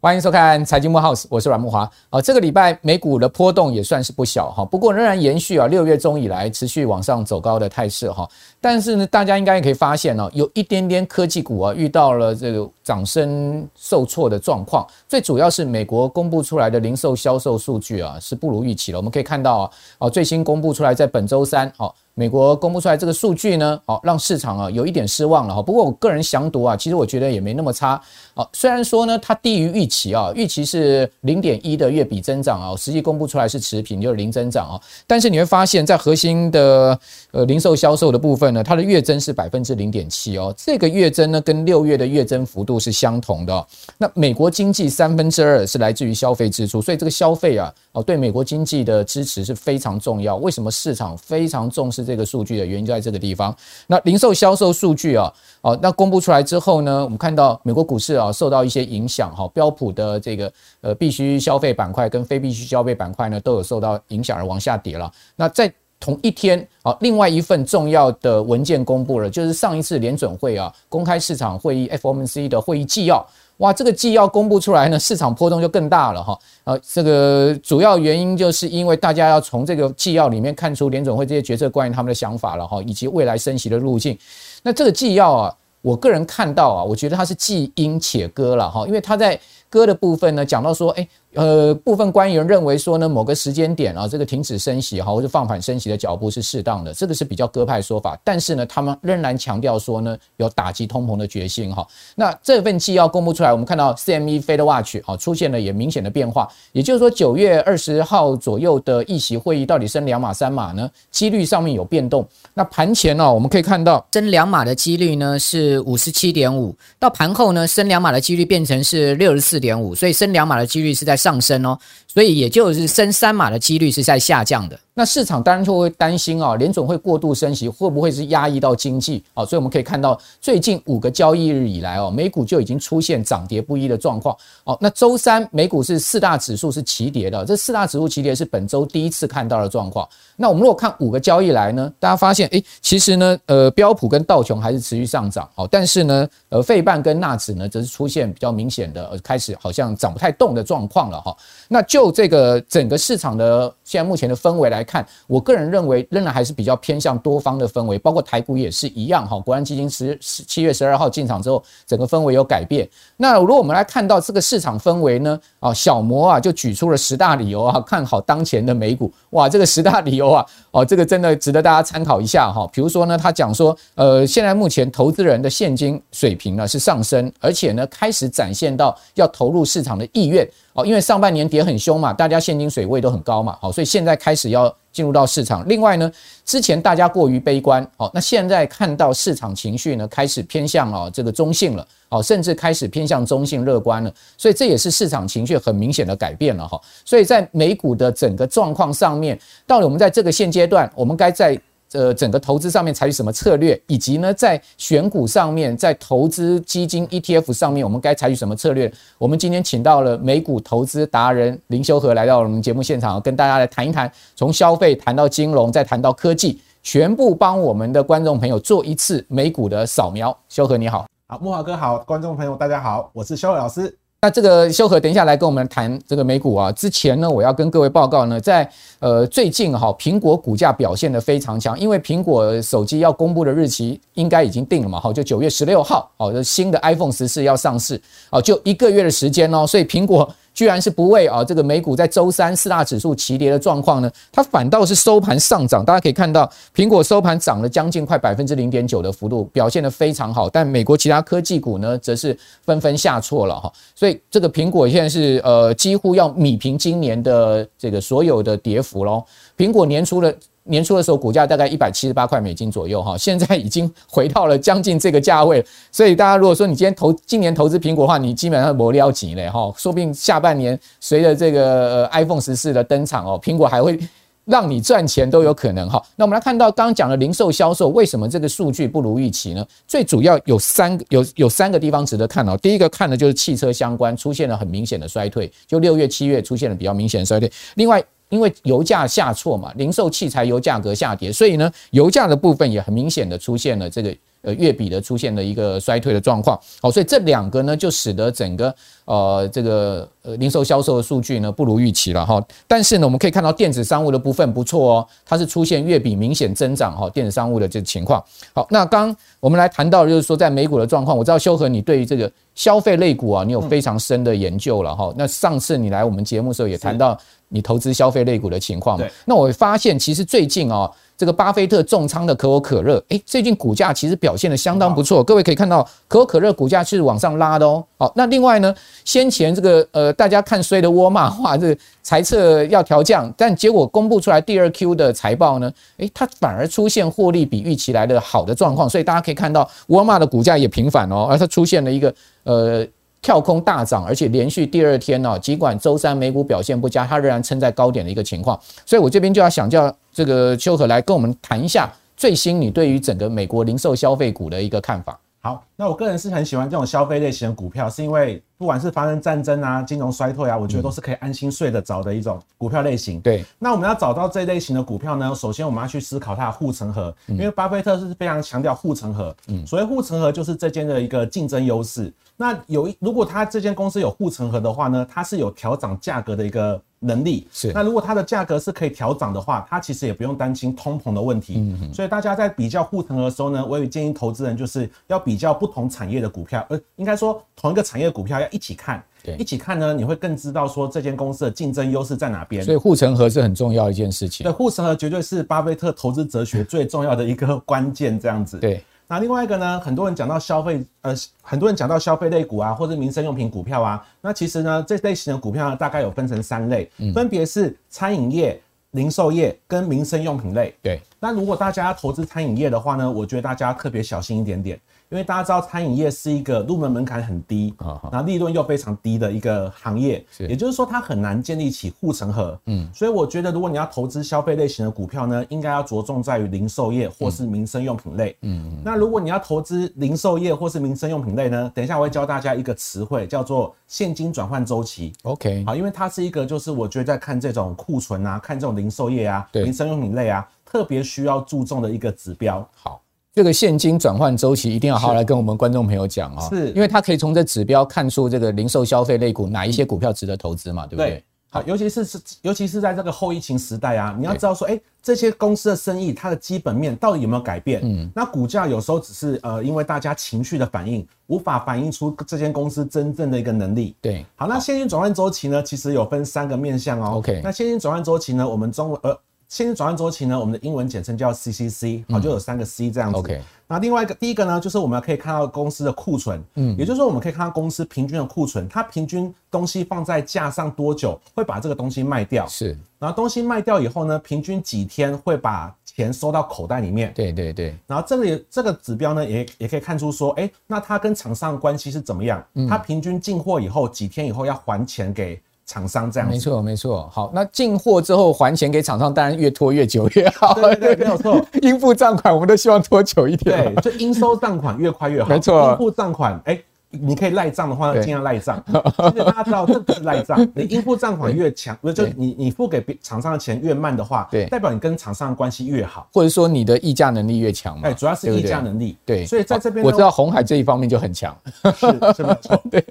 欢迎收看财经木 house，我是阮木华。啊，这个礼拜美股的波动也算是不小哈，不过仍然延续啊六月中以来持续往上走高的态势哈。但是呢，大家应该也可以发现呢，有一点点科技股啊遇到了这个涨升受挫的状况。最主要是美国公布出来的零售销售数据啊是不如预期了。我们可以看到啊，哦最新公布出来在本周三哦。美国公布出来这个数据呢，好让市场啊有一点失望了哈。不过我个人详读啊，其实我觉得也没那么差啊。虽然说呢，它低于预期啊，预期是零点一的月比增长啊，实际公布出来是持平，就是零增长啊。但是你会发现在核心的呃零售销售的部分呢，它的月增是百分之零点七哦。这个月增呢，跟六月的月增幅度是相同的。那美国经济三分之二是来自于消费支出，所以这个消费啊，哦对美国经济的支持是非常重要。为什么市场非常重视？这个数据的原因就在这个地方。那零售销售数据啊，哦，那公布出来之后呢，我们看到美国股市啊受到一些影响哈，标普的这个呃必须消费板块跟非必须消费板块呢都有受到影响而往下跌了。那在同一天啊，另外一份重要的文件公布了，就是上一次联准会啊公开市场会议 FOMC 的会议纪要。哇，这个纪要公布出来呢，市场波动就更大了哈。呃，这个主要原因就是因为大家要从这个纪要里面看出联总会这些决策关于他们的想法了哈，以及未来升息的路径。那这个纪要啊，我个人看到啊，我觉得它是既因且歌了哈，因为它在歌的部分呢，讲到说，诶呃，部分官员认为说呢，某个时间点啊，这个停止升息哈，或者放缓升息的脚步是适当的，这个是比较鸽派说法。但是呢，他们仍然强调说呢，有打击通膨的决心哈。那这份纪要公布出来，我们看到 CME Fed Watch 啊出现了也明显的变化，也就是说九月二十号左右的议息会议到底升两码三码呢？几率上面有变动。那盘前呢，我们可以看到升两码的几率呢是五十七点五，到盘后呢升两码的几率变成是六十四点五，所以升两码的几率是在上。上升哦，所以也就是升三码的几率是在下降的。那市场当然就会担心啊，联总会过度升息会不会是压抑到经济啊？所以我们可以看到，最近五个交易日以来哦，美股就已经出现涨跌不一的状况哦。那周三美股是四大指数是齐跌的，这四大指数齐跌是本周第一次看到的状况。那我们如果看五个交易来呢，大家发现诶，其实呢，呃，标普跟道琼还是持续上涨哦，但是呢，呃，费半跟纳指呢则是出现比较明显的开始好像涨不太动的状况了哈。那就这个整个市场的现在目前的氛围来看，我个人认为仍然还是比较偏向多方的氛围，包括台股也是一样哈。国安基金十七月十二号进场之后，整个氛围有改变。那如果我们来看到这个市场氛围呢，啊，小摩啊就举出了十大理由啊，看好当前的美股。哇，这个十大理由啊，哦，这个真的值得大家参考一下哈。比如说呢，他讲说，呃，现在目前投资人的现金水平呢是上升，而且呢开始展现到要投入市场的意愿。哦，因为上半年跌很凶嘛，大家现金水位都很高嘛，好，所以现在开始要进入到市场。另外呢，之前大家过于悲观，好，那现在看到市场情绪呢开始偏向啊这个中性了，好，甚至开始偏向中性乐观了，所以这也是市场情绪很明显的改变了哈。所以在美股的整个状况上面，到底我们在这个现阶段，我们该在。呃，整个投资上面采取什么策略，以及呢，在选股上面，在投资基金 ETF 上面，我们该采取什么策略？我们今天请到了美股投资达人林修和来到我们节目现场，跟大家来谈一谈，从消费谈到金融，再谈到科技，全部帮我们的观众朋友做一次美股的扫描。修和你好，好，木华哥好，观众朋友大家好，我是修和老师。那这个修和等一下来跟我们谈这个美股啊。之前呢，我要跟各位报告呢，在呃最近哈，苹果股价表现的非常强，因为苹果手机要公布的日期应该已经定了嘛，好，就九月十六号，好，新的 iPhone 十四要上市，好，就一个月的时间哦，所以苹果。居然是不为啊，这个美股在周三四大指数齐跌的状况呢，它反倒是收盘上涨。大家可以看到，苹果收盘涨了将近快百分之零点九的幅度，表现得非常好。但美国其他科技股呢，则是纷纷下挫了哈。所以这个苹果现在是呃几乎要米平今年的这个所有的跌幅喽。苹果年初的。年初的时候，股价大概一百七十八块美金左右，哈，现在已经回到了将近这个价位。所以大家如果说你今天投今年投资苹果的话，你基本上磨了钱嘞，哈，说不定下半年随着这个 iPhone 十四的登场哦，苹果还会让你赚钱都有可能哈。那我们来看到刚刚讲的零售销售，为什么这个数据不如预期呢？最主要有三个有有三个地方值得看哦。第一个看的就是汽车相关出现了很明显的衰退，就六月七月出现了比较明显的衰退。另外因为油价下挫嘛，零售汽柴油价格下跌，所以呢，油价的部分也很明显的出现了这个。呃，月比的出现了一个衰退的状况，好，所以这两个呢，就使得整个呃这个呃零售销售的数据呢不如预期了哈。但是呢，我们可以看到电子商务的部分不错哦，它是出现月比明显增长哈，电子商务的这个情况。好，那刚我们来谈到就是说在美股的状况，我知道修和你对于这个消费类股啊，你有非常深的研究了哈。那上次你来我们节目的时候也谈到你投资消费类股的情况嘛，那我发现其实最近哦。这个巴菲特重仓的可口可乐，诶，最近股价其实表现得相当不错。各位可以看到，可口可乐股价是往上拉的哦。好，那另外呢，先前这个呃，大家看衰的沃尔玛，哇，这个财测要调降，但结果公布出来第二 Q 的财报呢，诶，它反而出现获利比预期来的好的状况。所以大家可以看到，沃尔玛的股价也平反哦，而它出现了一个呃。跳空大涨，而且连续第二天呢，尽管周三美股表现不佳，它仍然撑在高点的一个情况。所以我这边就要想叫这个秋可来跟我们谈一下最新你对于整个美国零售消费股的一个看法。好，那我个人是很喜欢这种消费类型的股票，是因为不管是发生战争啊、金融衰退啊，我觉得都是可以安心睡得着的一种股票类型。对，那我们要找到这类型的股票呢，首先我们要去思考它的护城河，因为巴菲特是非常强调护城河。嗯，所谓护城河就是这间的一个竞争优势。那有一，如果它这间公司有护城河的话呢，它是有调涨价格的一个能力。是。那如果它的价格是可以调涨的话，它其实也不用担心通膨的问题。嗯嗯。所以大家在比较护城河的时候呢，我也建议投资人就是要比较不同产业的股票，呃，应该说同一个产业的股票要一起看。对。一起看呢，你会更知道说这间公司的竞争优势在哪边。所以护城河是很重要一件事情。对，护城河绝对是巴菲特投资哲学最重要的一个关键，这样子。对。那另外一个呢，很多人讲到消费，呃，很多人讲到消费类股啊，或者民生用品股票啊，那其实呢，这类型的股票呢，大概有分成三类，分别是餐饮业、零售业跟民生用品类。对，那如果大家要投资餐饮业的话呢，我觉得大家特别小心一点点。因为大家知道餐饮业是一个入门门槛很低，然后利润又非常低的一个行业，也就是说它很难建立起护城河。嗯，所以我觉得如果你要投资消费类型的股票呢，应该要着重在于零售业或是民生用品类。嗯，那如果你要投资零售业或是民生用品类呢，等一下我会教大家一个词汇，叫做现金转换周期。OK，好，因为它是一个就是我觉得在看这种库存啊，看这种零售业啊，民生用品类啊，特别需要注重的一个指标。好。这个现金转换周期一定要好好来跟我们观众朋友讲啊，是，因为他可以从这指标看出这个零售消费类股哪一些股票值得投资嘛，对不对？对，好，尤其是是，尤其是在这个后疫情时代啊，你要知道说，哎，这些公司的生意它的基本面到底有没有改变？嗯，那股价有时候只是呃，因为大家情绪的反应，无法反映出这间公司真正的一个能力。对，好，那现金转换周期呢，其实有分三个面向哦。OK，那现金转换周期呢，我们中文呃。现金转换周期呢，我们的英文简称叫 CCC，好，就有三个 C 这样子。OK，那另外一个，第一个呢，就是我们可以看到公司的库存，嗯，也就是说我们可以看到公司平均的库存，它平均东西放在架上多久会把这个东西卖掉？是，然后东西卖掉以后呢，平均几天会把钱收到口袋里面？对对对。然后这里这个指标呢，也也可以看出说，哎，那它跟厂商的关系是怎么样？它平均进货以后几天以后要还钱给？厂商这样，没错没错。好，那进货之后还钱给厂商，当然越拖越久越好。对对，对，没有错。应付账款我们都希望拖久一点。对，就应收账款越快越好。没错，应付账款，哎。你可以赖账的话，尽量赖账。其实大家知道，这不是赖账。你应付账款越强，不是就你你付给别厂商的钱越慢的话，对，代表你跟厂商的关系越好，或者说你的议价能力越强嘛。哎，主要是议价能力。对，所以在这边我知道红海这一方面就很强，是是没错。对，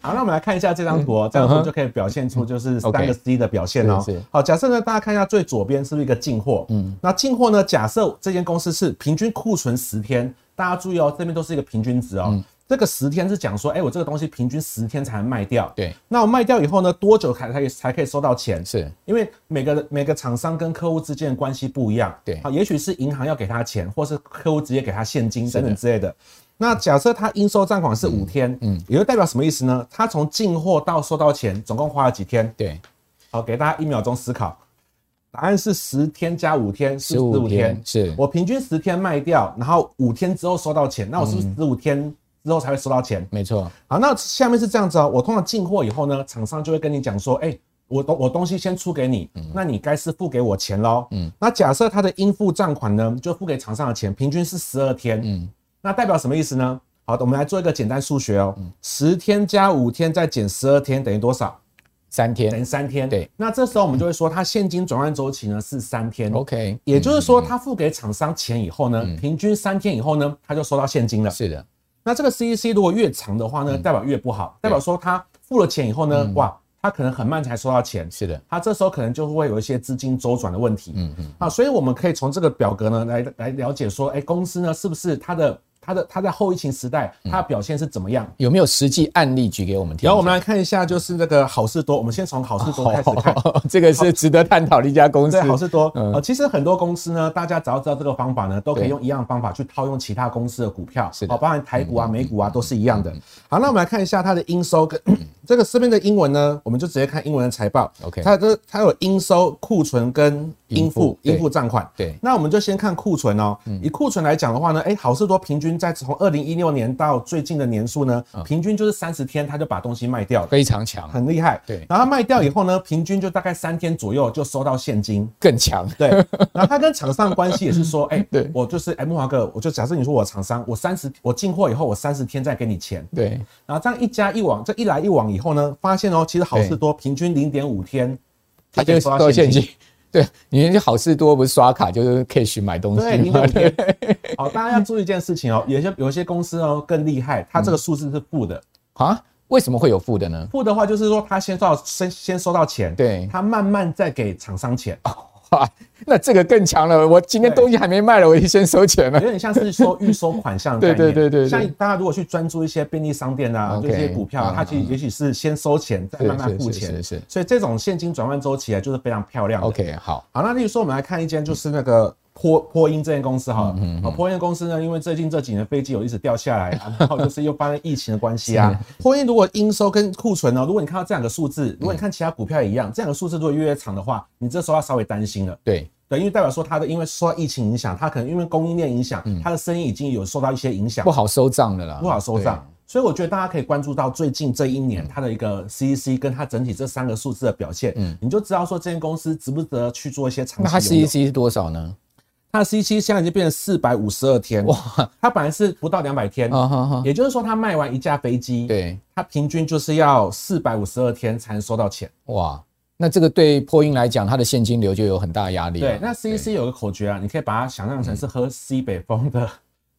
好，那我们来看一下这张图，这张图就可以表现出就是三个 C 的表现哦。好，假设呢，大家看一下最左边是不是一个进货？嗯，那进货呢，假设这间公司是平均库存十天，大家注意哦，这边都是一个平均值哦。这个十天是讲说，哎，我这个东西平均十天才能卖掉。对，那我卖掉以后呢，多久才可以才可以收到钱？是，因为每个每个厂商跟客户之间的关系不一样。对，好，也许是银行要给他钱，或是客户直接给他现金等等之类的。那假设他应收账款是五天，嗯，也就代表什么意思呢？他从进货到收到钱，总共花了几天？对，好，给大家一秒钟思考，答案是十天加五天，十五天。是我平均十天卖掉，然后五天之后收到钱，那我是不是十五天？之后才会收到钱，没错。好，那下面是这样子哦。我通常进货以后呢，厂商就会跟你讲说，哎，我东我东西先出给你，那你该是付给我钱喽。嗯，那假设他的应付账款呢，就付给厂商的钱，平均是十二天。嗯，那代表什么意思呢？好的，我们来做一个简单数学哦。十天加五天再减十二天等于多少？三天，等于三天。对，那这时候我们就会说，它现金转换周期呢是三天。OK，也就是说，他付给厂商钱以后呢，平均三天以后呢，他就收到现金了。是的。那这个 CEC 如果越长的话呢，代表越不好，代表说他付了钱以后呢，哇，他可能很慢才收到钱。是的，他这时候可能就会有一些资金周转的问题。嗯嗯。啊，所以我们可以从这个表格呢来来了解说，哎，公司呢是不是它的。它的它在后疫情时代，它的表现是怎么样？有没有实际案例举给我们听？然后我们来看一下，就是那个好事多。我们先从好事多开始看，这个是值得探讨的一家公司。对，好事多。呃，其实很多公司呢，大家只要知道这个方法呢，都可以用一样的方法去套用其他公司的股票，是的，包含台股啊、美股啊，都是一样的。好，那我们来看一下它的应收跟 这个这边的英文呢，我们就直接看英文的财报。OK，它这它有应收、库存跟应付应付账款。对，那我们就先看库存哦。以库存来讲的话呢，哎，好事多平均在从二零一六年到最近的年数呢，平均就是三十天，他就把东西卖掉了，非常强，很厉害。对，然后他卖掉以后呢，平均就大概三天左右就收到现金，更强。对，然后他跟厂商的关系也是说，哎，对。我就是哎，慕驊哥，我就假设你说我厂商，我三十我进货以后，我三十天再给你钱。对，然后这样一加一往，这一来一往以后呢，发现哦，其实好事多平均零点五天，他就收到现金。对，你好事多不是刷卡就是 cash 买东西吗？对，好，大家要注意一件事情哦，有些有些公司哦更厉害，它这个数字是负的啊？为什么会有负的呢？负的话就是说他先收到先先收到钱，对，他慢慢再给厂商钱。哇，那这个更强了！我今天东西还没卖了，我就先收钱了，有点像是说预收款项的概念。对对对对，像大家如果去专注一些便利商店啊，这些股票，它其实也许是先收钱，再慢慢付钱。是是。所以这种现金转换周期啊，就是非常漂亮。OK，好，好，那例如说我们来看一间，就是那个。波波音这间公司哈，啊，波音公司呢，因为最近这几年飞机有一直掉下来，然后就是又发生疫情的关系啊。波音如果应收跟库存呢，如果你看到这两个数字，如果你看其他股票也一样，这两个数字如果越越长的话，你这时候要稍微担心了。对对，因为代表说它的因为受到疫情影响，它可能因为供应链影响，它的生意已经有受到一些影响，不好收账的啦，不好收账。所以我觉得大家可以关注到最近这一年它的一个 CEC 跟它整体这三个数字的表现，嗯，你就知道说这间公司值不值得去做一些长期。那它 CEC 是多少呢？它的 C C 现在已经变成四百五十二天哇！它本来是不到两百天，也就是说，它卖完一架飞机，对，它平均就是要四百五十二天才能收到钱哇！那这个对波音来讲，它的现金流就有很大压力。对，那 C C 有个口诀啊，你可以把它想象成是喝西北风的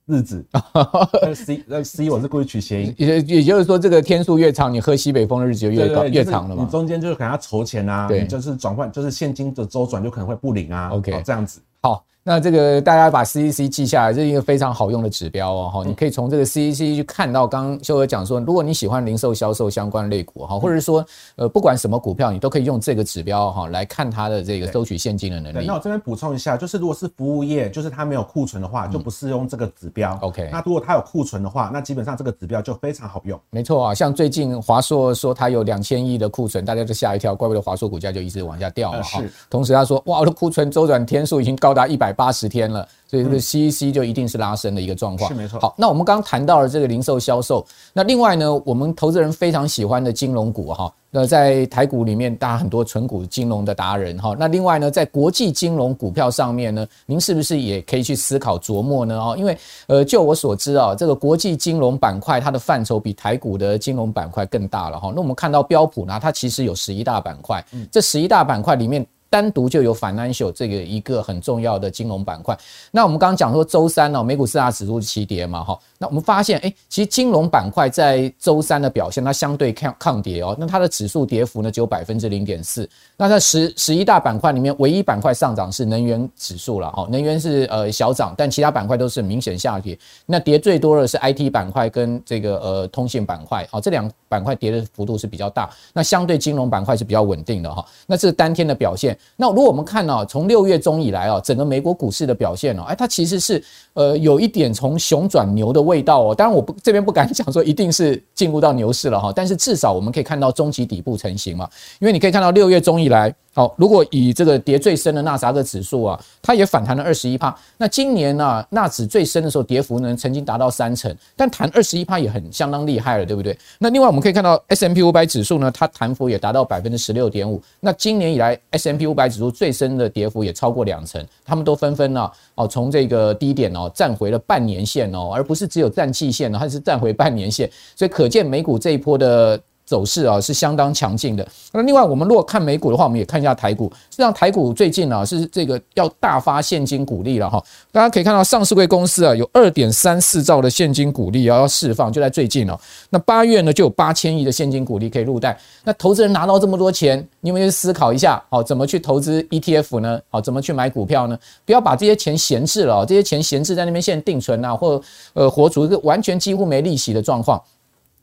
日子。C 那 C 我是故意取谐音，也也就是说，这个天数越长，你喝西北风的日子就越高越长了嘛。你中间就是可能要筹钱啊，对，就是转换，就是现金的周转就可能会不灵啊。OK，这样子好。那这个大家把 CEC 记下来，这是一个非常好用的指标哦。哈，你可以从这个 CEC 去看到，刚刚修哥讲说，如果你喜欢零售销售相关类股哈，或者说呃不管什么股票，你都可以用这个指标哈来看它的这个收取现金的能力。那我这边补充一下，就是如果是服务业，就是它没有库存的话，就不适用这个指标。OK，那如果它有库存的话，那基本上这个指标就非常好用。没错啊，像最近华硕说它有两千亿的库存，大家都吓一跳，怪不得华硕股价就一直往下掉了哈。同时他说，哇，我的库存周转天数已经高达一百八十天了。所以这个 CEC 就一定是拉升的一个状况，是没错。好，那我们刚刚谈到了这个零售销售，那另外呢，我们投资人非常喜欢的金融股哈，那在台股里面，大家很多纯股金融的达人哈。那另外呢，在国际金融股票上面呢，您是不是也可以去思考琢磨呢？哦，因为呃，就我所知啊，这个国际金融板块它的范畴比台股的金融板块更大了哈。那我们看到标普呢，它其实有十一大板块，这十一大板块里面。单独就有 financial 这个一个很重要的金融板块。那我们刚刚讲说周三呢，美股四大指数齐跌嘛，哈。那我们发现，哎，其实金融板块在周三的表现，它相对抗抗跌哦。那它的指数跌幅呢，只有百分之零点四。那在十十一大板块里面，唯一板块上涨是能源指数了，哈。能源是呃小涨，但其他板块都是明显下跌。那跌最多的是 IT 板块跟这个呃通信板块，好，这两板块跌的幅度是比较大。那相对金融板块是比较稳定的哈。那这是当天的表现。那如果我们看到从六月中以来啊，整个美国股市的表现哦，哎，它其实是呃有一点从熊转牛的味道哦。当然我不这边不敢讲说一定是进入到牛市了哈，但是至少我们可以看到中期底部成型嘛。因为你可以看到六月中以来，好，如果以这个跌最深的纳斯达克指数啊，它也反弹了二十一趴。那今年呢，纳指最深的时候跌幅呢曾经达到三成，但弹二十一趴也很相当厉害了，对不对？那另外我们可以看到 S M P 五百指数呢，它弹幅也达到百分之十六点五。那今年以来 S M P 五百指数最深的跌幅也超过两成，他们都纷纷呢哦从这个低点哦站回了半年线哦，而不是只有站季线哦，它是站回半年线，所以可见美股这一波的走势啊是相当强劲的。那另外，我们如果看美股的话，我们也看一下台股。实际上，台股最近啊是这个要大发现金股利了哈。大家可以看到，上市柜公司啊有二点三四兆的现金股利要要释放，就在最近哦。那八月呢就有八千亿的现金股利可以入袋。那投资人拿到这么多钱，你有没有思考一下？好，怎么去投资 ETF 呢？好，怎么去买股票呢？不要把这些钱闲置了，这些钱闲置在那边现在定存啊，或呃活出一个完全几乎没利息的状况。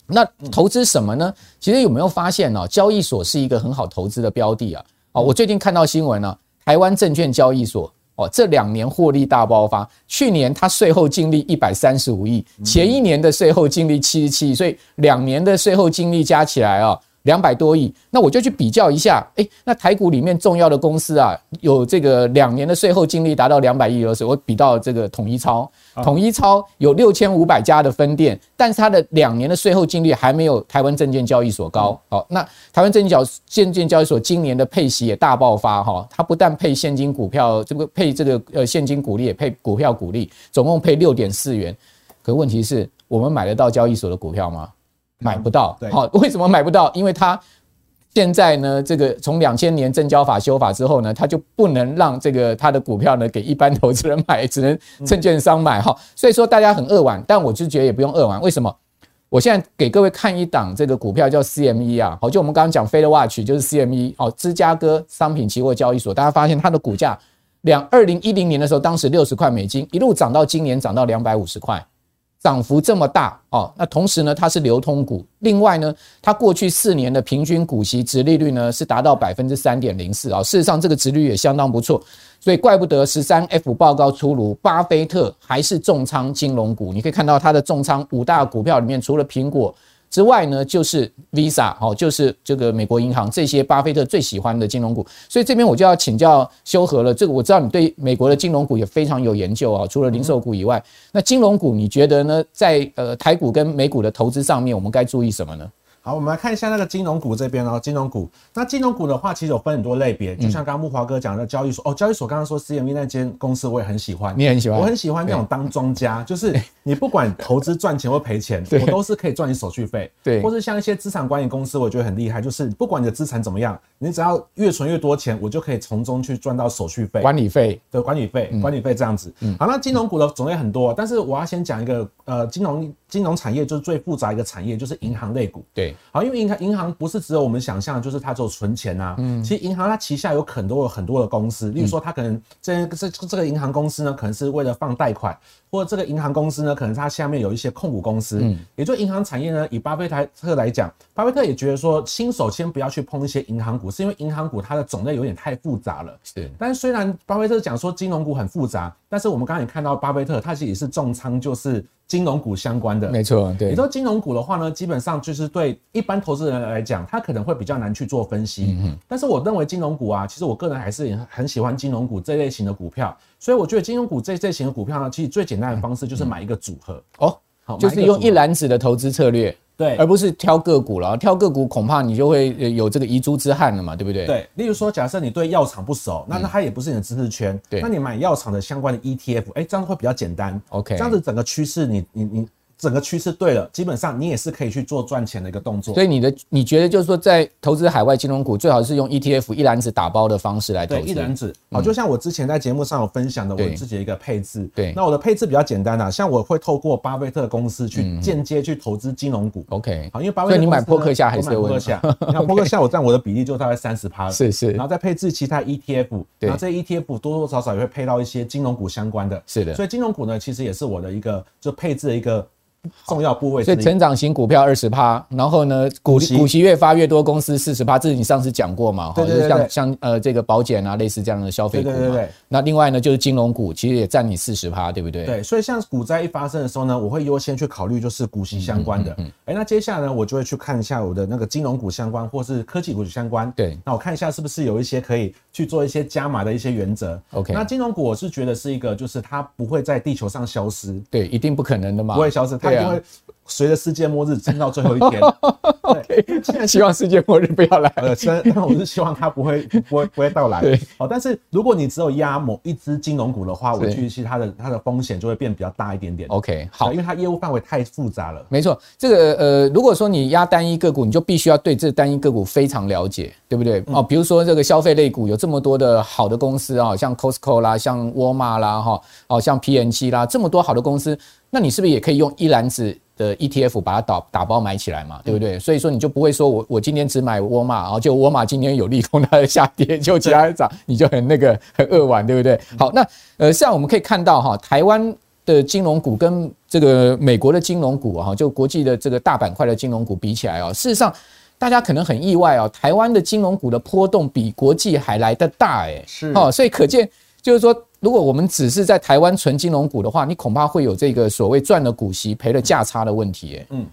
那投资什么呢？其实有没有发现呢？交易所是一个很好投资的标的啊！哦，我最近看到新闻呢，台湾证券交易所哦，这两年获利大爆发。去年它税后净利一百三十五亿，前一年的税后净利七十七亿，所以两年的税后净利加起来啊。两百多亿，那我就去比较一下，诶，那台股里面重要的公司啊，有这个两年的税后净利达到两百亿的时候，我比到这个统一超，统一超有六千五百家的分店，但是它的两年的税后净利还没有台湾证券交易所高。好，那台湾证券证券交易所今年的配息也大爆发哈，它不但配现金股票，这个配这个呃现金股利，也配股票股利，总共配六点四元。可问题是我们买得到交易所的股票吗？买不到，好，为什么买不到？因为它现在呢，这个从两千年证交法修法之后呢，它就不能让这个它的股票呢给一般投资人买，只能证券商买哈。所以说大家很扼腕，但我就觉得也不用扼腕。为什么？我现在给各位看一档这个股票叫 CME 啊，好，就我们刚刚讲 Fed Watch 就是 CME 哦，芝加哥商品期货交易所。大家发现它的股价两二零一零年的时候，当时六十块美金，一路涨到今年涨到两百五十块。涨幅这么大哦，那同时呢，它是流通股。另外呢，它过去四年的平均股息值利率呢是达到百分之三点零四啊。事实上，这个值率也相当不错，所以怪不得十三 F 报告出炉，巴菲特还是重仓金融股。你可以看到它的重仓五大股票里面，除了苹果。之外呢，就是 Visa 哦，就是这个美国银行这些巴菲特最喜欢的金融股，所以这边我就要请教修和了。这个我知道你对美国的金融股也非常有研究啊，除了零售股以外，那金融股你觉得呢？在呃台股跟美股的投资上面，我们该注意什么呢？好，我们来看一下那个金融股这边哦。金融股，那金融股的话，其实有分很多类别，就像刚刚木华哥讲的交易所哦，交易所刚刚说 CME 那间公司我也很喜欢，你也很喜欢，我很喜欢那种当庄家，就是你不管投资赚钱或赔钱，我都是可以赚你手续费，对，或是像一些资产管理公司，我觉得很厉害，就是不管你的资产怎么样，你只要越存越多钱，我就可以从中去赚到手续费、管理费。的管理费、管理费这样子。好，那金融股的种类很多，但是我要先讲一个呃，金融金融产业就是最复杂一个产业，就是银行类股。对，好，因为银行银行不是只有我们想象，就是它只有存钱啊。嗯，其实银行它旗下有很多很多的公司，例如说它可能这这这个银行公司呢，可能是为了放贷款，或者这个银行公司呢，可能它下面有一些控股公司。嗯，也就银行产业呢，以巴菲特来讲，巴菲特也觉得说，新手先不要去碰一些银行股，是因为银行股它的种类有点太复杂了。是，但是虽然巴菲特讲说金融股很复杂，但是我们刚刚也看到巴菲特他其实也是重仓，就是。金融股相关的，没错，对。你说金融股的话呢，基本上就是对一般投资人来讲，他可能会比较难去做分析。嗯哼。但是我认为金融股啊，其实我个人还是很喜欢金融股这类型的股票。所以我觉得金融股这类型的股票呢，其实最简单的方式就是买一个组合。哦，好，就是用一篮子的投资策略。对，而不是挑个股了，挑个股恐怕你就会有这个遗珠之憾了嘛，对不对？对，例如说，假设你对药厂不熟，那那它也不是你的知识圈，对，那你买药厂的相关的 ETF，哎，这样会比较简单。OK，这样子整个趋势，你你你。整个趋势对了，基本上你也是可以去做赚钱的一个动作。所以你的你觉得就是说，在投资海外金融股，最好是用 ETF 一篮子打包的方式来投资。对，一篮子。好，就像我之前在节目上有分享的，我自己的一个配置。对。那我的配置比较简单啊，像我会透过巴菲特公司去间接去投资金融股。OK。好，因为巴菲特。所以你买波克夏还是波克夏？你看波克夏，我占我的比例就大概三十趴了。是是。然后再配置其他 ETF，然后这些 ETF 多多少少也会配到一些金融股相关的。是的。所以金融股呢，其实也是我的一个就配置的一个。重要部位，所以成长型股票二十趴，然后呢，股息股息越发越多，公司四十趴，这是你上次讲过嘛？对对对，像像呃这个保险啊，类似这样的消费股嘛。对对对对。那另外呢，就是金融股，其实也占你四十趴，对不对？对，所以像股灾一发生的时候呢，我会优先去考虑就是股息相关的。嗯。哎，那接下来呢，我就会去看一下我的那个金融股相关，或是科技股相关。对。那我看一下是不是有一些可以去做一些加码的一些原则。OK。那金融股我是觉得是一个，就是它不会在地球上消失。对，一定不可能的嘛。不会消失，它一定会。随着世界末日撑到最后一天。对，现在希望世界末日不要来。呃，虽然但我是希望它不会不会不会到来。对，好，但是如果你只有压某一只金融股的话，我预期它的它的风险就会变比较大一点点。OK，好，因为它业务范围太复杂了。没错，这个呃，如果说你压单一个股，你就必须要对这单一个股非常了解，对不对？哦，比如说这个消费类股有这么多的好的公司啊，像 Costco 啦，像沃尔玛啦，哈，哦，像 PNC 啦，这么多好的公司，那你是不是也可以用一篮子的 ETF 把它打打包买起来嘛，对不对？所以说你就不会说我我今天只买沃尔玛，然后就沃尔玛今天有利空 它的下跌，就其他的涨，你就很那个 很扼腕，对不对？好，那呃，像我们可以看到哈，台湾的金融股跟这个美国的金融股哈，就国际的这个大板块的金融股比起来啊，事实上大家可能很意外啊，台湾的金融股的波动比国际还来得大哎，是哦，所以可见就是说。如果我们只是在台湾存金融股的话，你恐怕会有这个所谓赚了股息赔了价差的问题，欸。嗯，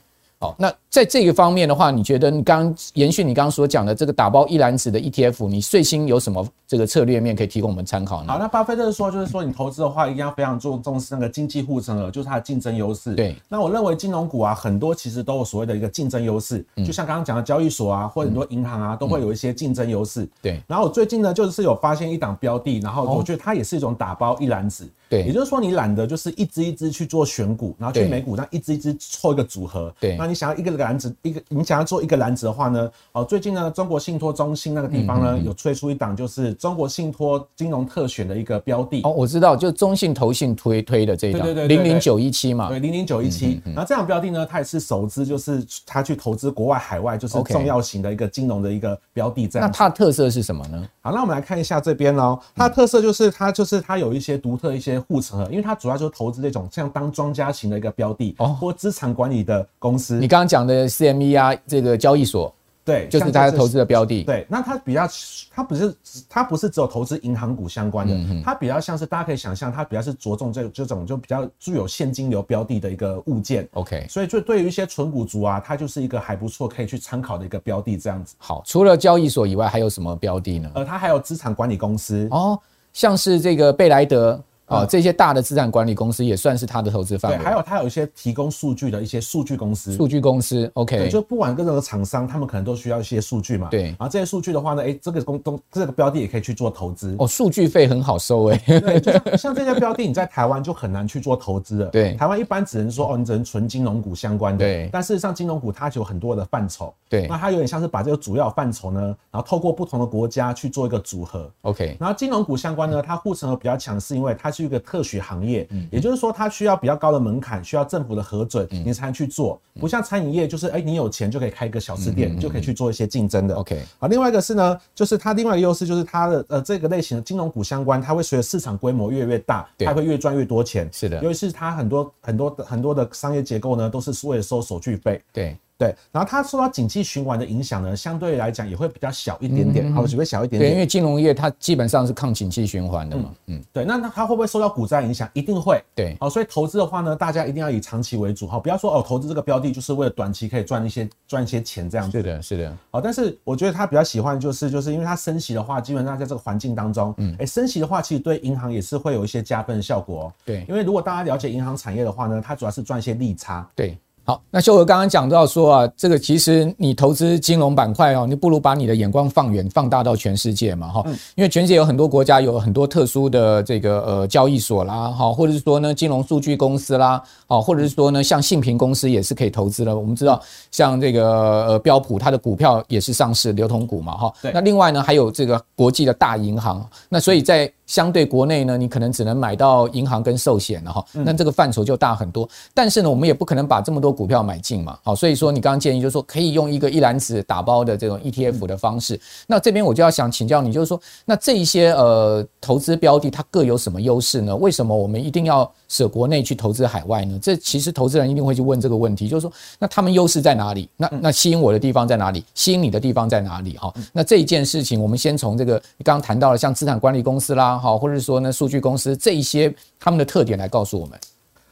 好，那在这个方面的话，你觉得你刚刚延续你刚刚所讲的这个打包一篮子的 ETF，你最新有什么？这个策略面可以提供我们参考呢。好，那巴菲特说，就是说你投资的话，一定要非常重重视那个经济护城河，就是它的竞争优势。对。那我认为金融股啊，很多其实都有所谓的一个竞争优势。就像刚刚讲的交易所啊，或者很多银行啊，都会有一些竞争优势。对。然后我最近呢，就是有发现一档标的，然后我觉得它也是一种打包一篮子。对。也就是说，你懒得就是一支一支去做选股，然后去美股，那一支一支凑一个组合。对。那你想要一个篮子，一个你想要做一个篮子的话呢，哦，最近呢，中国信托中心那个地方呢，有推出一档就是中国信托。金融特选的一个标的哦，我知道，就是中信投信推推的这一档，对对对，零零九一七嘛，对零零九一七。然后这样标的呢，它也是首支，就是它去投资国外海外，就是重要型的一个金融的一个标的。这样，那它的特色是什么呢？好，那我们来看一下这边哦，它的特色就是它就是它有一些独特一些护城河，因为它主要就是投资这种像当庄家型的一个标的哦，或资产管理的公司。你刚刚讲的 CME 啊，这个交易所。对，就是大家投资的标的。对，那它比较，它不是，它不是只有投资银行股相关的，它比较像是大家可以想象，它比较是着重这这种就比较具有现金流标的的一个物件。OK，所以就对于一些纯股族啊，它就是一个还不错可以去参考的一个标的这样子。好，除了交易所以外，还有什么标的呢？呃，它还有资产管理公司哦，像是这个贝莱德。啊，这些大的资产管理公司也算是他的投资范围。对，还有他有一些提供数据的一些数据公司。数据公司，OK，就不管各个厂商，他们可能都需要一些数据嘛。对。然后这些数据的话呢，哎，这个公东这个标的也可以去做投资。哦，数据费很好收哎。对，就像像这些标的，你在台湾就很难去做投资了。对。台湾一般只能说哦，你只能存金融股相关的。对。但事实上，金融股它就有很多的范畴。对。那它有点像是把这个主要范畴呢，然后透过不同的国家去做一个组合。OK。然后金融股相关呢，它护城河比较强，是因为它是一个特许行。行业，也就是说，它需要比较高的门槛，需要政府的核准，你才能去做。不像餐饮业，就是哎，你有钱就可以开一个小吃店，就可以去做一些竞争的。OK，好，另外一个是呢，就是它另外一个优势就是它的呃这个类型的金融股相关，它会随着市场规模越来越大，它会越赚越多钱。是的，尤其是它很多很多很多的商业结构呢，都是为了收手续费。对。对，然后它受到景气循环的影响呢，相对来讲也会比较小一点点，好，只会小一点点。对，因为金融业它基本上是抗景气循环的嘛。嗯，对，那那它会不会受到股灾影响？一定会。对，好，所以投资的话呢，大家一定要以长期为主，好，不要说哦，投资这个标的就是为了短期可以赚一些赚一些钱这样子。是的，是的。好，但是我觉得他比较喜欢就是就是因为它升息的话，基本上在这个环境当中，嗯，哎，升息的话其实对银行也是会有一些加分的效果。对，因为如果大家了解银行产业的话呢，它主要是赚一些利差。对。好，那秀娥刚刚讲到说啊，这个其实你投资金融板块哦，你不如把你的眼光放远，放大到全世界嘛，哈，因为全世界有很多国家有很多特殊的这个呃交易所啦，哈，或者是说呢金融数据公司啦，哦，或者是说呢像信评公司也是可以投资的。我们知道像这个呃标普，它的股票也是上市流通股嘛，哈，那另外呢还有这个国际的大银行，那所以在相对国内呢，你可能只能买到银行跟寿险了哈，那这个范畴就大很多。但是呢，我们也不可能把这么多股票买进嘛，好，所以说你刚刚建议就是说可以用一个一篮子打包的这种 ETF 的方式。那这边我就要想请教你，就是说那这一些呃投资标的它各有什么优势呢？为什么我们一定要舍国内去投资海外呢？这其实投资人一定会去问这个问题，就是说那他们优势在哪里？那那吸引我的地方在哪里？吸引你的地方在哪里？哈，那这一件事情我们先从这个你刚刚谈到了像资产管理公司啦。好，或者是说呢，数据公司这一些他们的特点来告诉我们。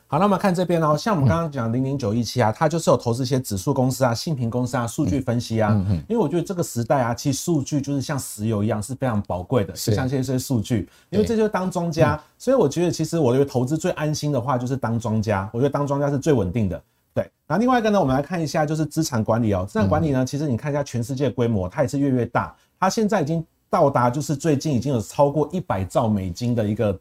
好，那我们看这边哦，像我们刚刚讲零零九一七啊，它就是有投资一些指数公司啊、信评公司啊、数据分析啊。因为我觉得这个时代啊，其实数据就是像石油一样是非常宝贵的，就像这些数据，因为这就是当庄家。所以我觉得，其实我觉得投资最安心的话就是当庄家。我觉得当庄家是最稳定的。对。那另外一个呢，我们来看一下就是资产管理哦，资产管理呢，其实你看一下全世界规模，它也是越越大，它现在已经到达就是最近已经有超过一百兆美金的一个。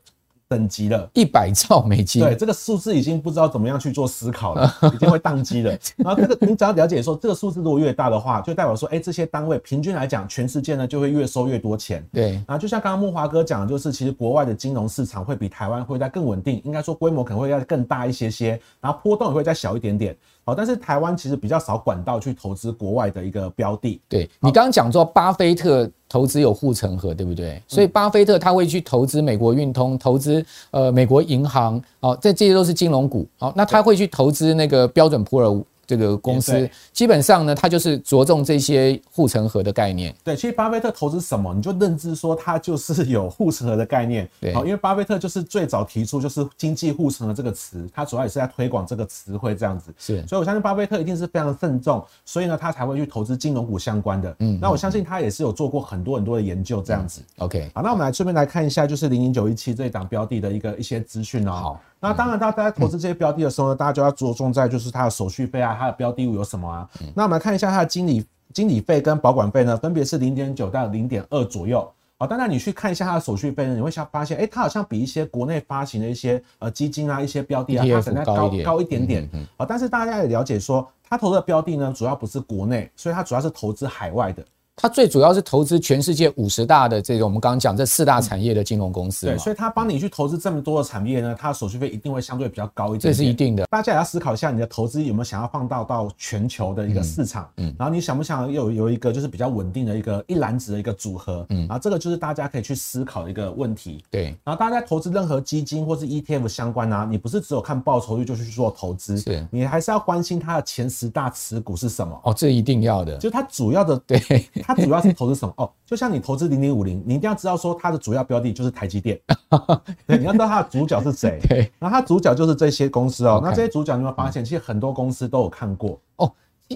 等级了，一百兆美金，对，这个数字已经不知道怎么样去做思考了，已经会宕机了。然后这个你只要了解说，这个数字如果越大的话，就代表说，哎，这些单位平均来讲，全世界呢就会越收越多钱。对，然后就像刚刚木华哥讲的，就是其实国外的金融市场会比台湾会再更稳定，应该说规模可能会要更大一些些，然后波动也会再小一点点。好，但是台湾其实比较少管道去投资国外的一个标的。对，你刚刚讲说巴菲特。投资有护城河，对不对？所以巴菲特他会去投资美国运通，投资呃美国银行，哦，这这些都是金融股，好，那他会去投资那个标准普尔。这个公司基本上呢，它就是着重这些护城河的概念。对，其实巴菲特投资什么，你就认知说它就是有护城河的概念。对，好，因为巴菲特就是最早提出就是经济护城河这个词，他主要也是在推广这个词汇这样子。是，所以我相信巴菲特一定是非常慎重，所以呢，他才会去投资金融股相关的。嗯，那我相信他也是有做过很多很多的研究这样子。OK，好，那我们来顺便来看一下，就是零零九一七这一档标的的一个一些资讯哦。好。那当然，大家在投资这些标的的时候呢，大家就要着重在就是它的手续费啊，它的标的物有什么啊？那我们来看一下它的经理经理费跟保管费呢，分别是零点九到零点二左右。好，当然你去看一下它的手续费呢，你会想发现，哎，它好像比一些国内发行的一些呃基金啊、一些标的啊，它可能高高一点点。好，但是大家也了解说，它投的标的呢，主要不是国内，所以它主要是投资海外的。它最主要是投资全世界五十大的这个，我们刚刚讲这四大产业的金融公司。对，所以它帮你去投资这么多的产业呢，它的手续费一定会相对比较高一点。这是一定的。大家也要思考一下，你的投资有没有想要放到到全球的一个市场？嗯，然后你想不想有有一个就是比较稳定的一个一篮子的一个组合？嗯，然后这个就是大家可以去思考的一个问题。对，然后大家在投资任何基金或是 ETF 相关啊，你不是只有看报酬率就去做投资，是你还是要关心它的前十大持股是什么？哦，这一定要的。就它主要的，对，它主要是投资什么？哦，就像你投资零零五零，你一定要知道说它的主要标的就是台积电，对，你要知道它的主角是谁，对，然后它主角就是这些公司哦。那这些主角你会发现，其实很多公司都有看过哦。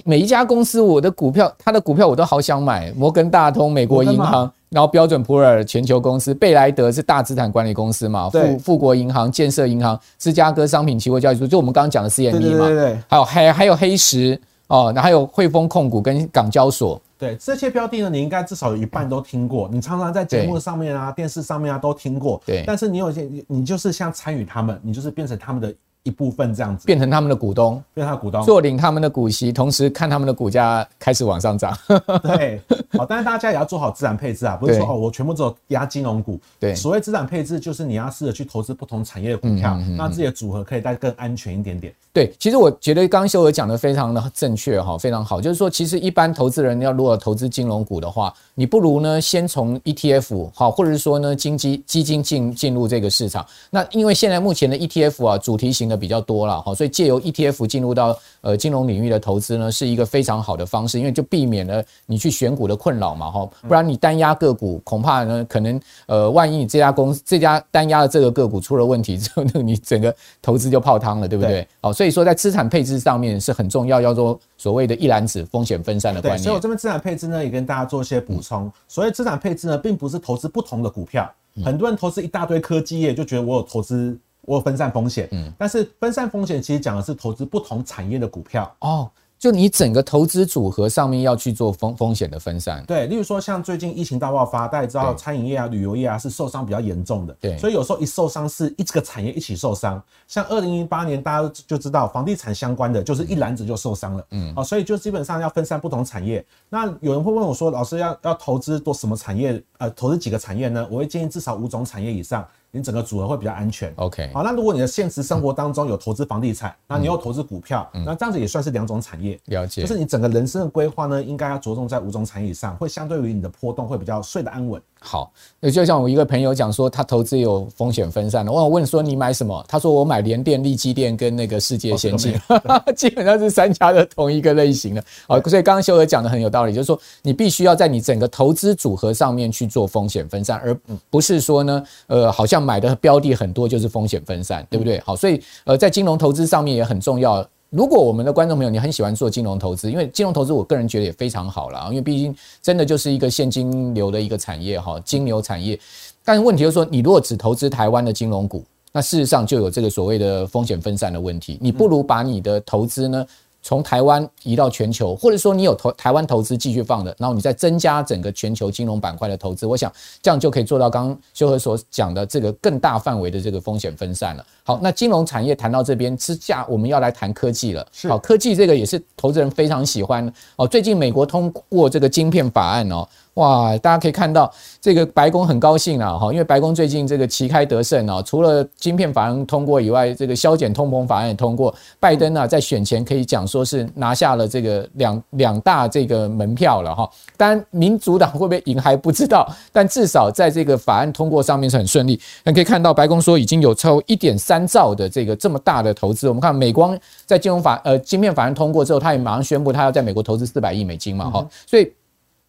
每一家公司，我的股票，它的股票我都好想买。摩根大通、美国银行，然后标准普尔全球公司，贝莱德是大资产管理公司嘛？富富国银行、建设银行、芝加哥商品期货交易所，就我们刚刚讲的 CME 嘛？对对对。还有还还有黑石哦，那还有汇丰控股跟港交所。对这些标的呢，你应该至少有一半都听过，你常常在节目上面啊、电视上面啊都听过。对，但是你有些，你就是像参与他们，你就是变成他们的。一部分这样子，变成他们的股东，变成他的股东，坐领他们的股息，同时看他们的股价开始往上涨。对，好，但是大家也要做好资产配置啊，不是说哦，我全部只有押金融股。对，所谓资产配置，就是你要试着去投资不同产业的股票，那自己的组合可以再更安全一点点。对，其实我觉得刚刚修哥讲的非常的正确哈，非常好，就是说，其实一般投资人要如果投资金融股的话，你不如呢先从 ETF 好，或者是说呢经基基金进进入这个市场。那因为现在目前的 ETF 啊，主题型的比较多了哈。所以借由 ETF 进入到呃金融领域的投资呢，是一个非常好的方式，因为就避免了你去选股的困扰嘛哈，不然你单压个股，恐怕呢可能呃万一你这家公司这家单压的这个个股出了问题之后，那你整个投资就泡汤了，对不对？好，所以说在资产配置上面是很重要，叫做所谓的一篮子风险分散的观念。所以我这边资产配置呢也跟大家做一些补充。所谓资产配置呢，并不是投资不同的股票，很多人投资一大堆科技业就觉得我有投资。我有分散风险，嗯，但是分散风险其实讲的是投资不同产业的股票哦。就你整个投资组合上面要去做风风险的分散，对，例如说像最近疫情大爆发，大家知道餐饮业啊、旅游业啊是受伤比较严重的，对，所以有时候一受伤是一这个产业一起受伤。像二零一八年大家就知道房地产相关的就是一篮子就受伤了，嗯，哦，所以就基本上要分散不同产业。那有人会问我说，老师要要投资多什么产业？呃，投资几个产业呢？我会建议至少五种产业以上。你整个组合会比较安全。OK，好，那如果你的现实生活当中有投资房地产，那你又投资股票，那这样子也算是两种产业。了解，就是你整个人生的规划呢，应该要着重在五种产业以上，会相对于你的波动会比较睡得安稳。好，那就像我一个朋友讲说，他投资有风险分散的。我问说你买什么？他说我买联电、力积电跟那个世界先进，基本上是三家的同一个类型的。好，所以刚刚修哥讲的很有道理，就是说你必须要在你整个投资组合上面去做风险分散，而不是说呢，呃，好像买的标的很多就是风险分散，对不对？好，所以呃，在金融投资上面也很重要。如果我们的观众朋友你很喜欢做金融投资，因为金融投资我个人觉得也非常好啦，因为毕竟真的就是一个现金流的一个产业哈，金流产业。但问题就是说，你如果只投资台湾的金融股，那事实上就有这个所谓的风险分散的问题。你不如把你的投资呢从台湾移到全球，或者说你有投台湾投资继续放的，然后你再增加整个全球金融板块的投资，我想这样就可以做到刚刚修和所讲的这个更大范围的这个风险分散了。好，那金融产业谈到这边之下，我们要来谈科技了。好，科技这个也是投资人非常喜欢哦。最近美国通过这个晶片法案哦。哇，大家可以看到这个白宫很高兴啊，哈，因为白宫最近这个旗开得胜啊，除了晶片法案通过以外，这个削减通膨法案也通过，拜登啊在选前可以讲说是拿下了这个两两大这个门票了哈。当然，民主党会不会赢还不知道，但至少在这个法案通过上面是很顺利。那可以看到，白宫说已经有超一点三兆的这个这么大的投资。我们看美光在金融法呃晶片法案通过之后，他也马上宣布他要在美国投资四百亿美金嘛，哈，所以。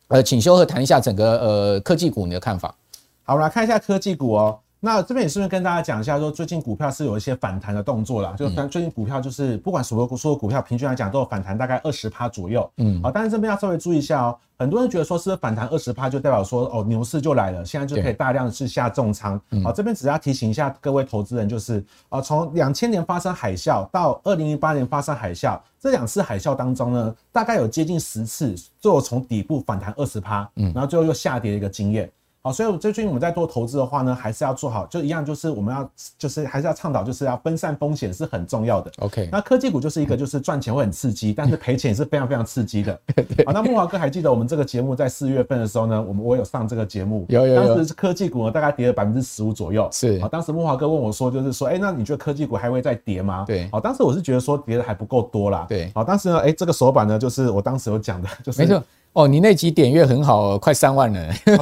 呃，请修和谈一下整个呃科技股你的看法。好，我们来看一下科技股哦。那这边也顺便跟大家讲一下，说最近股票是有一些反弹的动作啦。就最近股票就是不管所有所有股票，平均来讲都有反弹大概二十趴左右。嗯，好，但是这边要稍微注意一下哦。很多人觉得说是反弹二十趴就代表说哦牛市就来了，现在就可以大量的去下重仓。好，这边只要提醒一下各位投资人，就是啊，从两千年发生海啸到二零零八年发生海啸，这两次海啸当中呢，大概有接近十次最后从底部反弹二十趴，嗯，然后最后又下跌的一个经验。好，所以最近我们在做投资的话呢，还是要做好，就一样，就是我们要，就是还是要倡导，就是要分散风险是很重要的。OK，那科技股就是一个，就是赚钱会很刺激，但是赔钱也是非常非常刺激的。好，那慕驊哥还记得我们这个节目在四月份的时候呢，我们我有上这个节目，有有有，当时科技股呢大概跌了百分之十五左右。是，好，当时慕驊哥问我说，就是说，哎，那你觉得科技股还会再跌吗？对，好，当时我是觉得说跌的还不够多啦。对，好，当时呢，哎，这个手板呢，就是我当时有讲的，就是没错。哦，你那集点阅很好，快三万人，真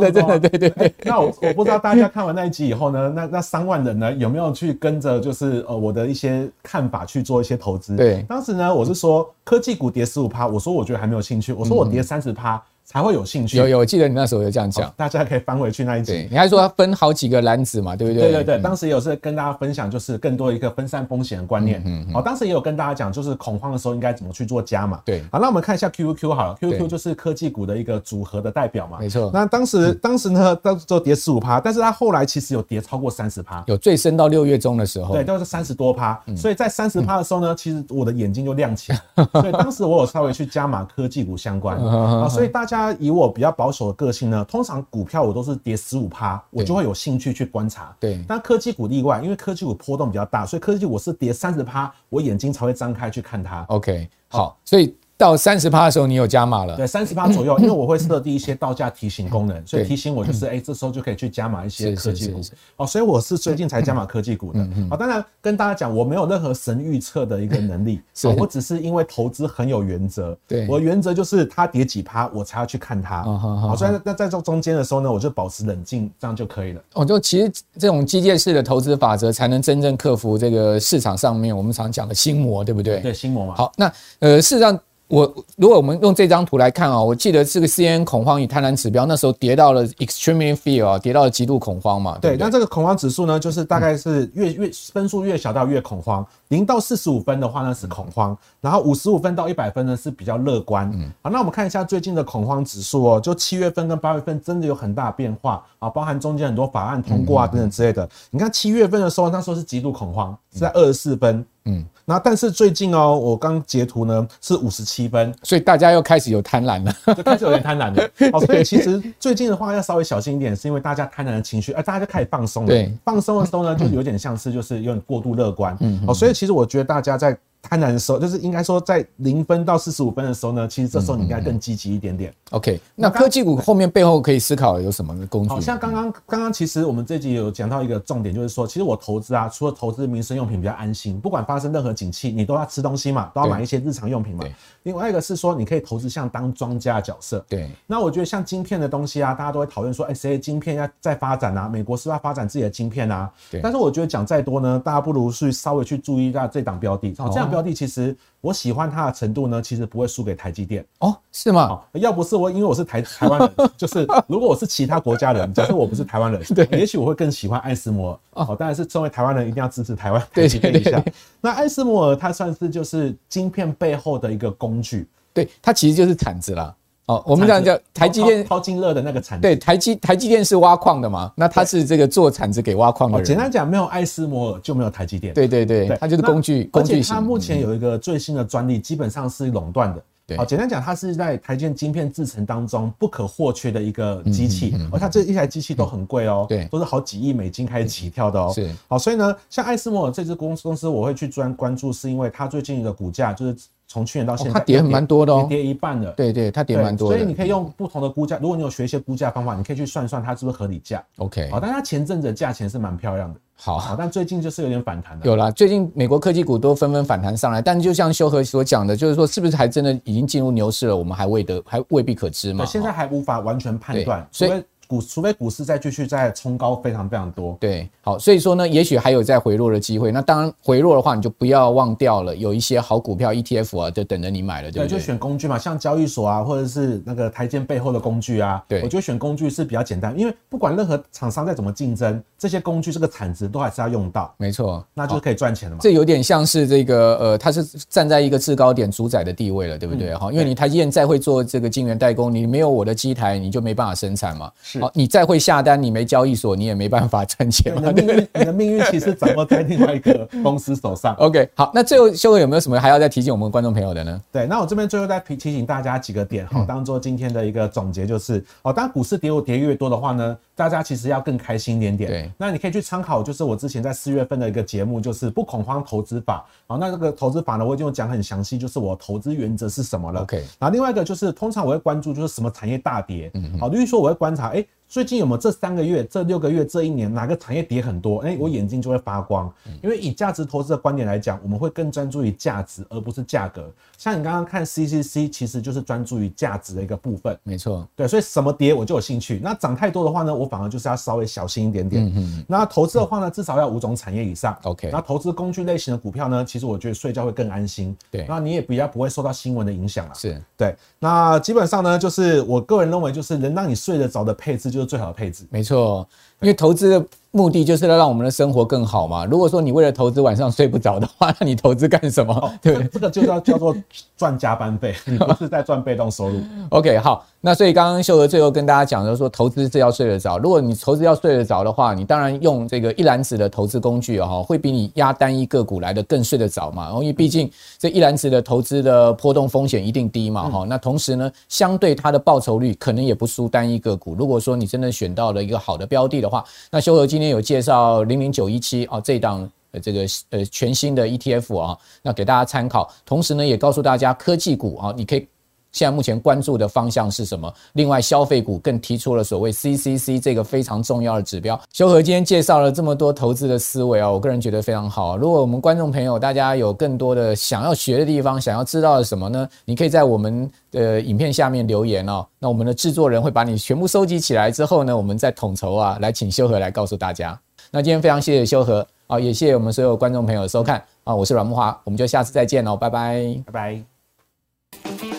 的 真的，对对对。那我我不知道大家看完那一集以后呢，那那三万人呢有没有去跟着就是呃我的一些看法去做一些投资？对，当时呢我是说科技股跌十五趴，我说我觉得还没有兴趣，我说我跌三十趴。才会有兴趣。有有，我记得你那时候有这样讲，大家可以翻回去那一集。你还说要分好几个篮子嘛，对不对？对对对，当时也有是跟大家分享，就是更多一个分散风险的观念。嗯，好，当时也有跟大家讲，就是恐慌的时候应该怎么去做加码。对，好，那我们看一下 QQQ 好了，QQQ 就是科技股的一个组合的代表嘛。没错。那当时当时呢，到时候跌十五趴，但是它后来其实有跌超过三十趴，有最深到六月中的时候，对，都是三十多趴。所以在三十趴的时候呢，其实我的眼睛就亮起来。所以当时我有稍微去加码科技股相关啊，所以大家以我比较。保守的个性呢，通常股票我都是跌十五趴，我就会有兴趣去观察。对，但科技股例外，因为科技股波动比较大，所以科技股是跌三十趴，我眼睛才会张开去看它。OK，好，所以。到三十趴的时候，你有加码了？对，三十趴左右，因为我会设定一些到价提醒功能，所以提醒我就是，哎，这时候就可以去加码一些科技股。哦，所以我是最近才加码科技股的。好，当然跟大家讲，我没有任何神预测的一个能力，我只是因为投资很有原则。对，我原则就是它跌几趴，我才要去看它。好，所以那在这中间的时候呢，我就保持冷静，这样就可以了。哦，就其实这种机械式的投资法则，才能真正克服这个市场上面我们常讲的心魔，对不对？对，心魔嘛。好，那呃，事实上。我如果我们用这张图来看啊，我记得这个 CNN 恐慌与贪婪指标那时候跌到了 extremely fear 啊，跌到了极度恐慌嘛。对，那这个恐慌指数呢，就是大概是越越分数越小到越恐慌，零到四十五分的话呢是恐慌，然后五十五分到一百分呢是比较乐观。嗯，好，那我们看一下最近的恐慌指数哦，就七月份跟八月份真的有很大变化啊，包含中间很多法案通过啊等等之类的。你看七月份的时候，那时候是极度恐慌，是在二十四分。嗯，那但是最近哦，我刚截图呢是五十七分，所以大家又开始有贪婪了，就开始有点贪婪了。哦，所以其实最近的话要稍微小心一点，是因为大家贪婪的情绪，而大家就开始放松了。对，放松的时候呢，就有点像是就是有点过度乐观。嗯，哦，所以其实我觉得大家在。贪婪的时候，就是应该说在零分到四十五分的时候呢，其实这时候你应该更积极一点点。OK，那科技股后面背后可以思考有什么工具？好像刚刚刚刚其实我们这集有讲到一个重点，就是说其实我投资啊，除了投资民生用品比较安心，不管发生任何景气，你都要吃东西嘛，都要买一些日常用品嘛。另外一个是说，你可以投资像当庄家的角色。对。那我觉得像晶片的东西啊，大家都会讨论说，哎，谁的晶片要再发展啊？美国是不是要发展自己的晶片啊？对。但是我觉得讲再多呢，大家不如去稍微去注意一下这档标的。哦，这档标的其实。我喜欢它的程度呢，其实不会输给台积电哦，是吗？要不是我，因为我是台台湾人，就是如果我是其他国家人，假设我不是台湾人，对，也许我会更喜欢爱斯摩尔哦。当然是身为台湾人，一定要支持台湾台积电一下。那爱斯摩尔它算是就是晶片背后的一个工具，对，它其实就是铲子啦。哦，我们讲叫台积电淘金热的那个产值。对，台积台积电是挖矿的嘛？那它是这个做产值给挖矿的人。简单讲，没有艾斯摩尔就没有台积电。对对对，它就是工具工具型。它目前有一个最新的专利，基本上是垄断的。好，简单讲，它是在台积电晶片制成当中不可或缺的一个机器，而它这一台机器都很贵哦，对，都是好几亿美金开始起跳的哦。是，好，所以呢，像艾斯摩尔这支公司公司，我会去专关注，是因为它最近的股价就是从去年到现在，它跌蛮多的哦，跌一半了。对对，它跌蛮多的。所以你可以用不同的估价，如果你有学一些估价方法，你可以去算算它是不是合理价。OK，好，但它前阵子的价钱是蛮漂亮的。好，但最近就是有点反弹的。有啦，最近美国科技股都纷纷反弹上来，但就像修和所讲的，就是说是不是还真的已经进入牛市了？我们还未得，还未必可知嘛。现在还无法完全判断，所以。股除非股市再继续再冲高非常非常多，对，好，所以说呢，也许还有再回落的机会。那当然回落的话，你就不要忘掉了，有一些好股票 ETF 啊，就等着你买了，对不对？对，就选工具嘛，像交易所啊，或者是那个台积背后的工具啊，对，我觉得选工具是比较简单，因为不管任何厂商再怎么竞争，这些工具这个产值都还是要用到，没错，那就可以赚钱了嘛。这有点像是这个呃，它是站在一个制高点主宰的地位了，对不对？哈、嗯，因为你台积电再会做这个晶圆代工，你没有我的机台，你就没办法生产嘛。是，好，你再会下。单你没交易所，你也没办法赚钱嘛。你的命运，你的命运其实掌握在另外一个公司手上。OK，好，那最后修哥有没有什么还要再提醒我们观众朋友的呢？对，那我这边最后再提提醒大家几个点，好，当做今天的一个总结，就是哦，当股市跌跌越多的话呢，大家其实要更开心一点点。对，那你可以去参考，就是我之前在四月份的一个节目，就是不恐慌投资法。好，那这个投资法呢，我已经有讲很详细，就是我投资原则是什么了。OK，然后另外一个就是，通常我会关注就是什么产业大跌。嗯，好，例如说我会观察，哎。最近有没有这三个月、这六个月、这一年哪个产业跌很多？哎，我眼睛就会发光。因为以价值投资的观点来讲，我们会更专注于价值，而不是价格。像你刚刚看 CCC，其实就是专注于价值的一个部分。没错，对，所以什么跌我就有兴趣。那涨太多的话呢，我反而就是要稍微小心一点点。嗯嗯。那投资的话呢，至少要五种产业以上。OK。那投资工具类型的股票呢，其实我觉得睡觉会更安心。对。那你也比较不会受到新闻的影响了。是。对。那基本上呢，就是我个人认为，就是能让你睡得着的配置，就是最好的配置。没错，因为投资的。目的就是要让我们的生活更好嘛。如果说你为了投资晚上睡不着的话，那你投资干什么？哦、对，这个就叫叫做赚加班费，你不是在赚被动收入。OK，好，那所以刚刚秀娥最后跟大家讲的说，投资是要睡得着。如果你投资要睡得着的话，你当然用这个一篮子的投资工具哈，会比你压单一个股来的更睡得着嘛。因为毕竟这一篮子的投资的波动风险一定低嘛哈。那同时呢，相对它的报酬率可能也不输单一个股。如果说你真的选到了一个好的标的的话，那修和今天有介绍零零九一七啊，这档呃这个呃全新的 ETF 啊，那给大家参考。同时呢，也告诉大家科技股啊，你可以现在目前关注的方向是什么？另外，消费股更提出了所谓 CCC 这个非常重要的指标。修和今天介绍了这么多投资的思维啊，我个人觉得非常好。如果我们观众朋友大家有更多的想要学的地方，想要知道的什么呢？你可以在我们的影片下面留言哦。那我们的制作人会把你全部收集起来之后呢，我们再统筹啊，来请修和来告诉大家。那今天非常谢谢修和啊，也谢谢我们所有观众朋友的收看啊，我是阮木华，我们就下次再见喽，拜拜，拜拜。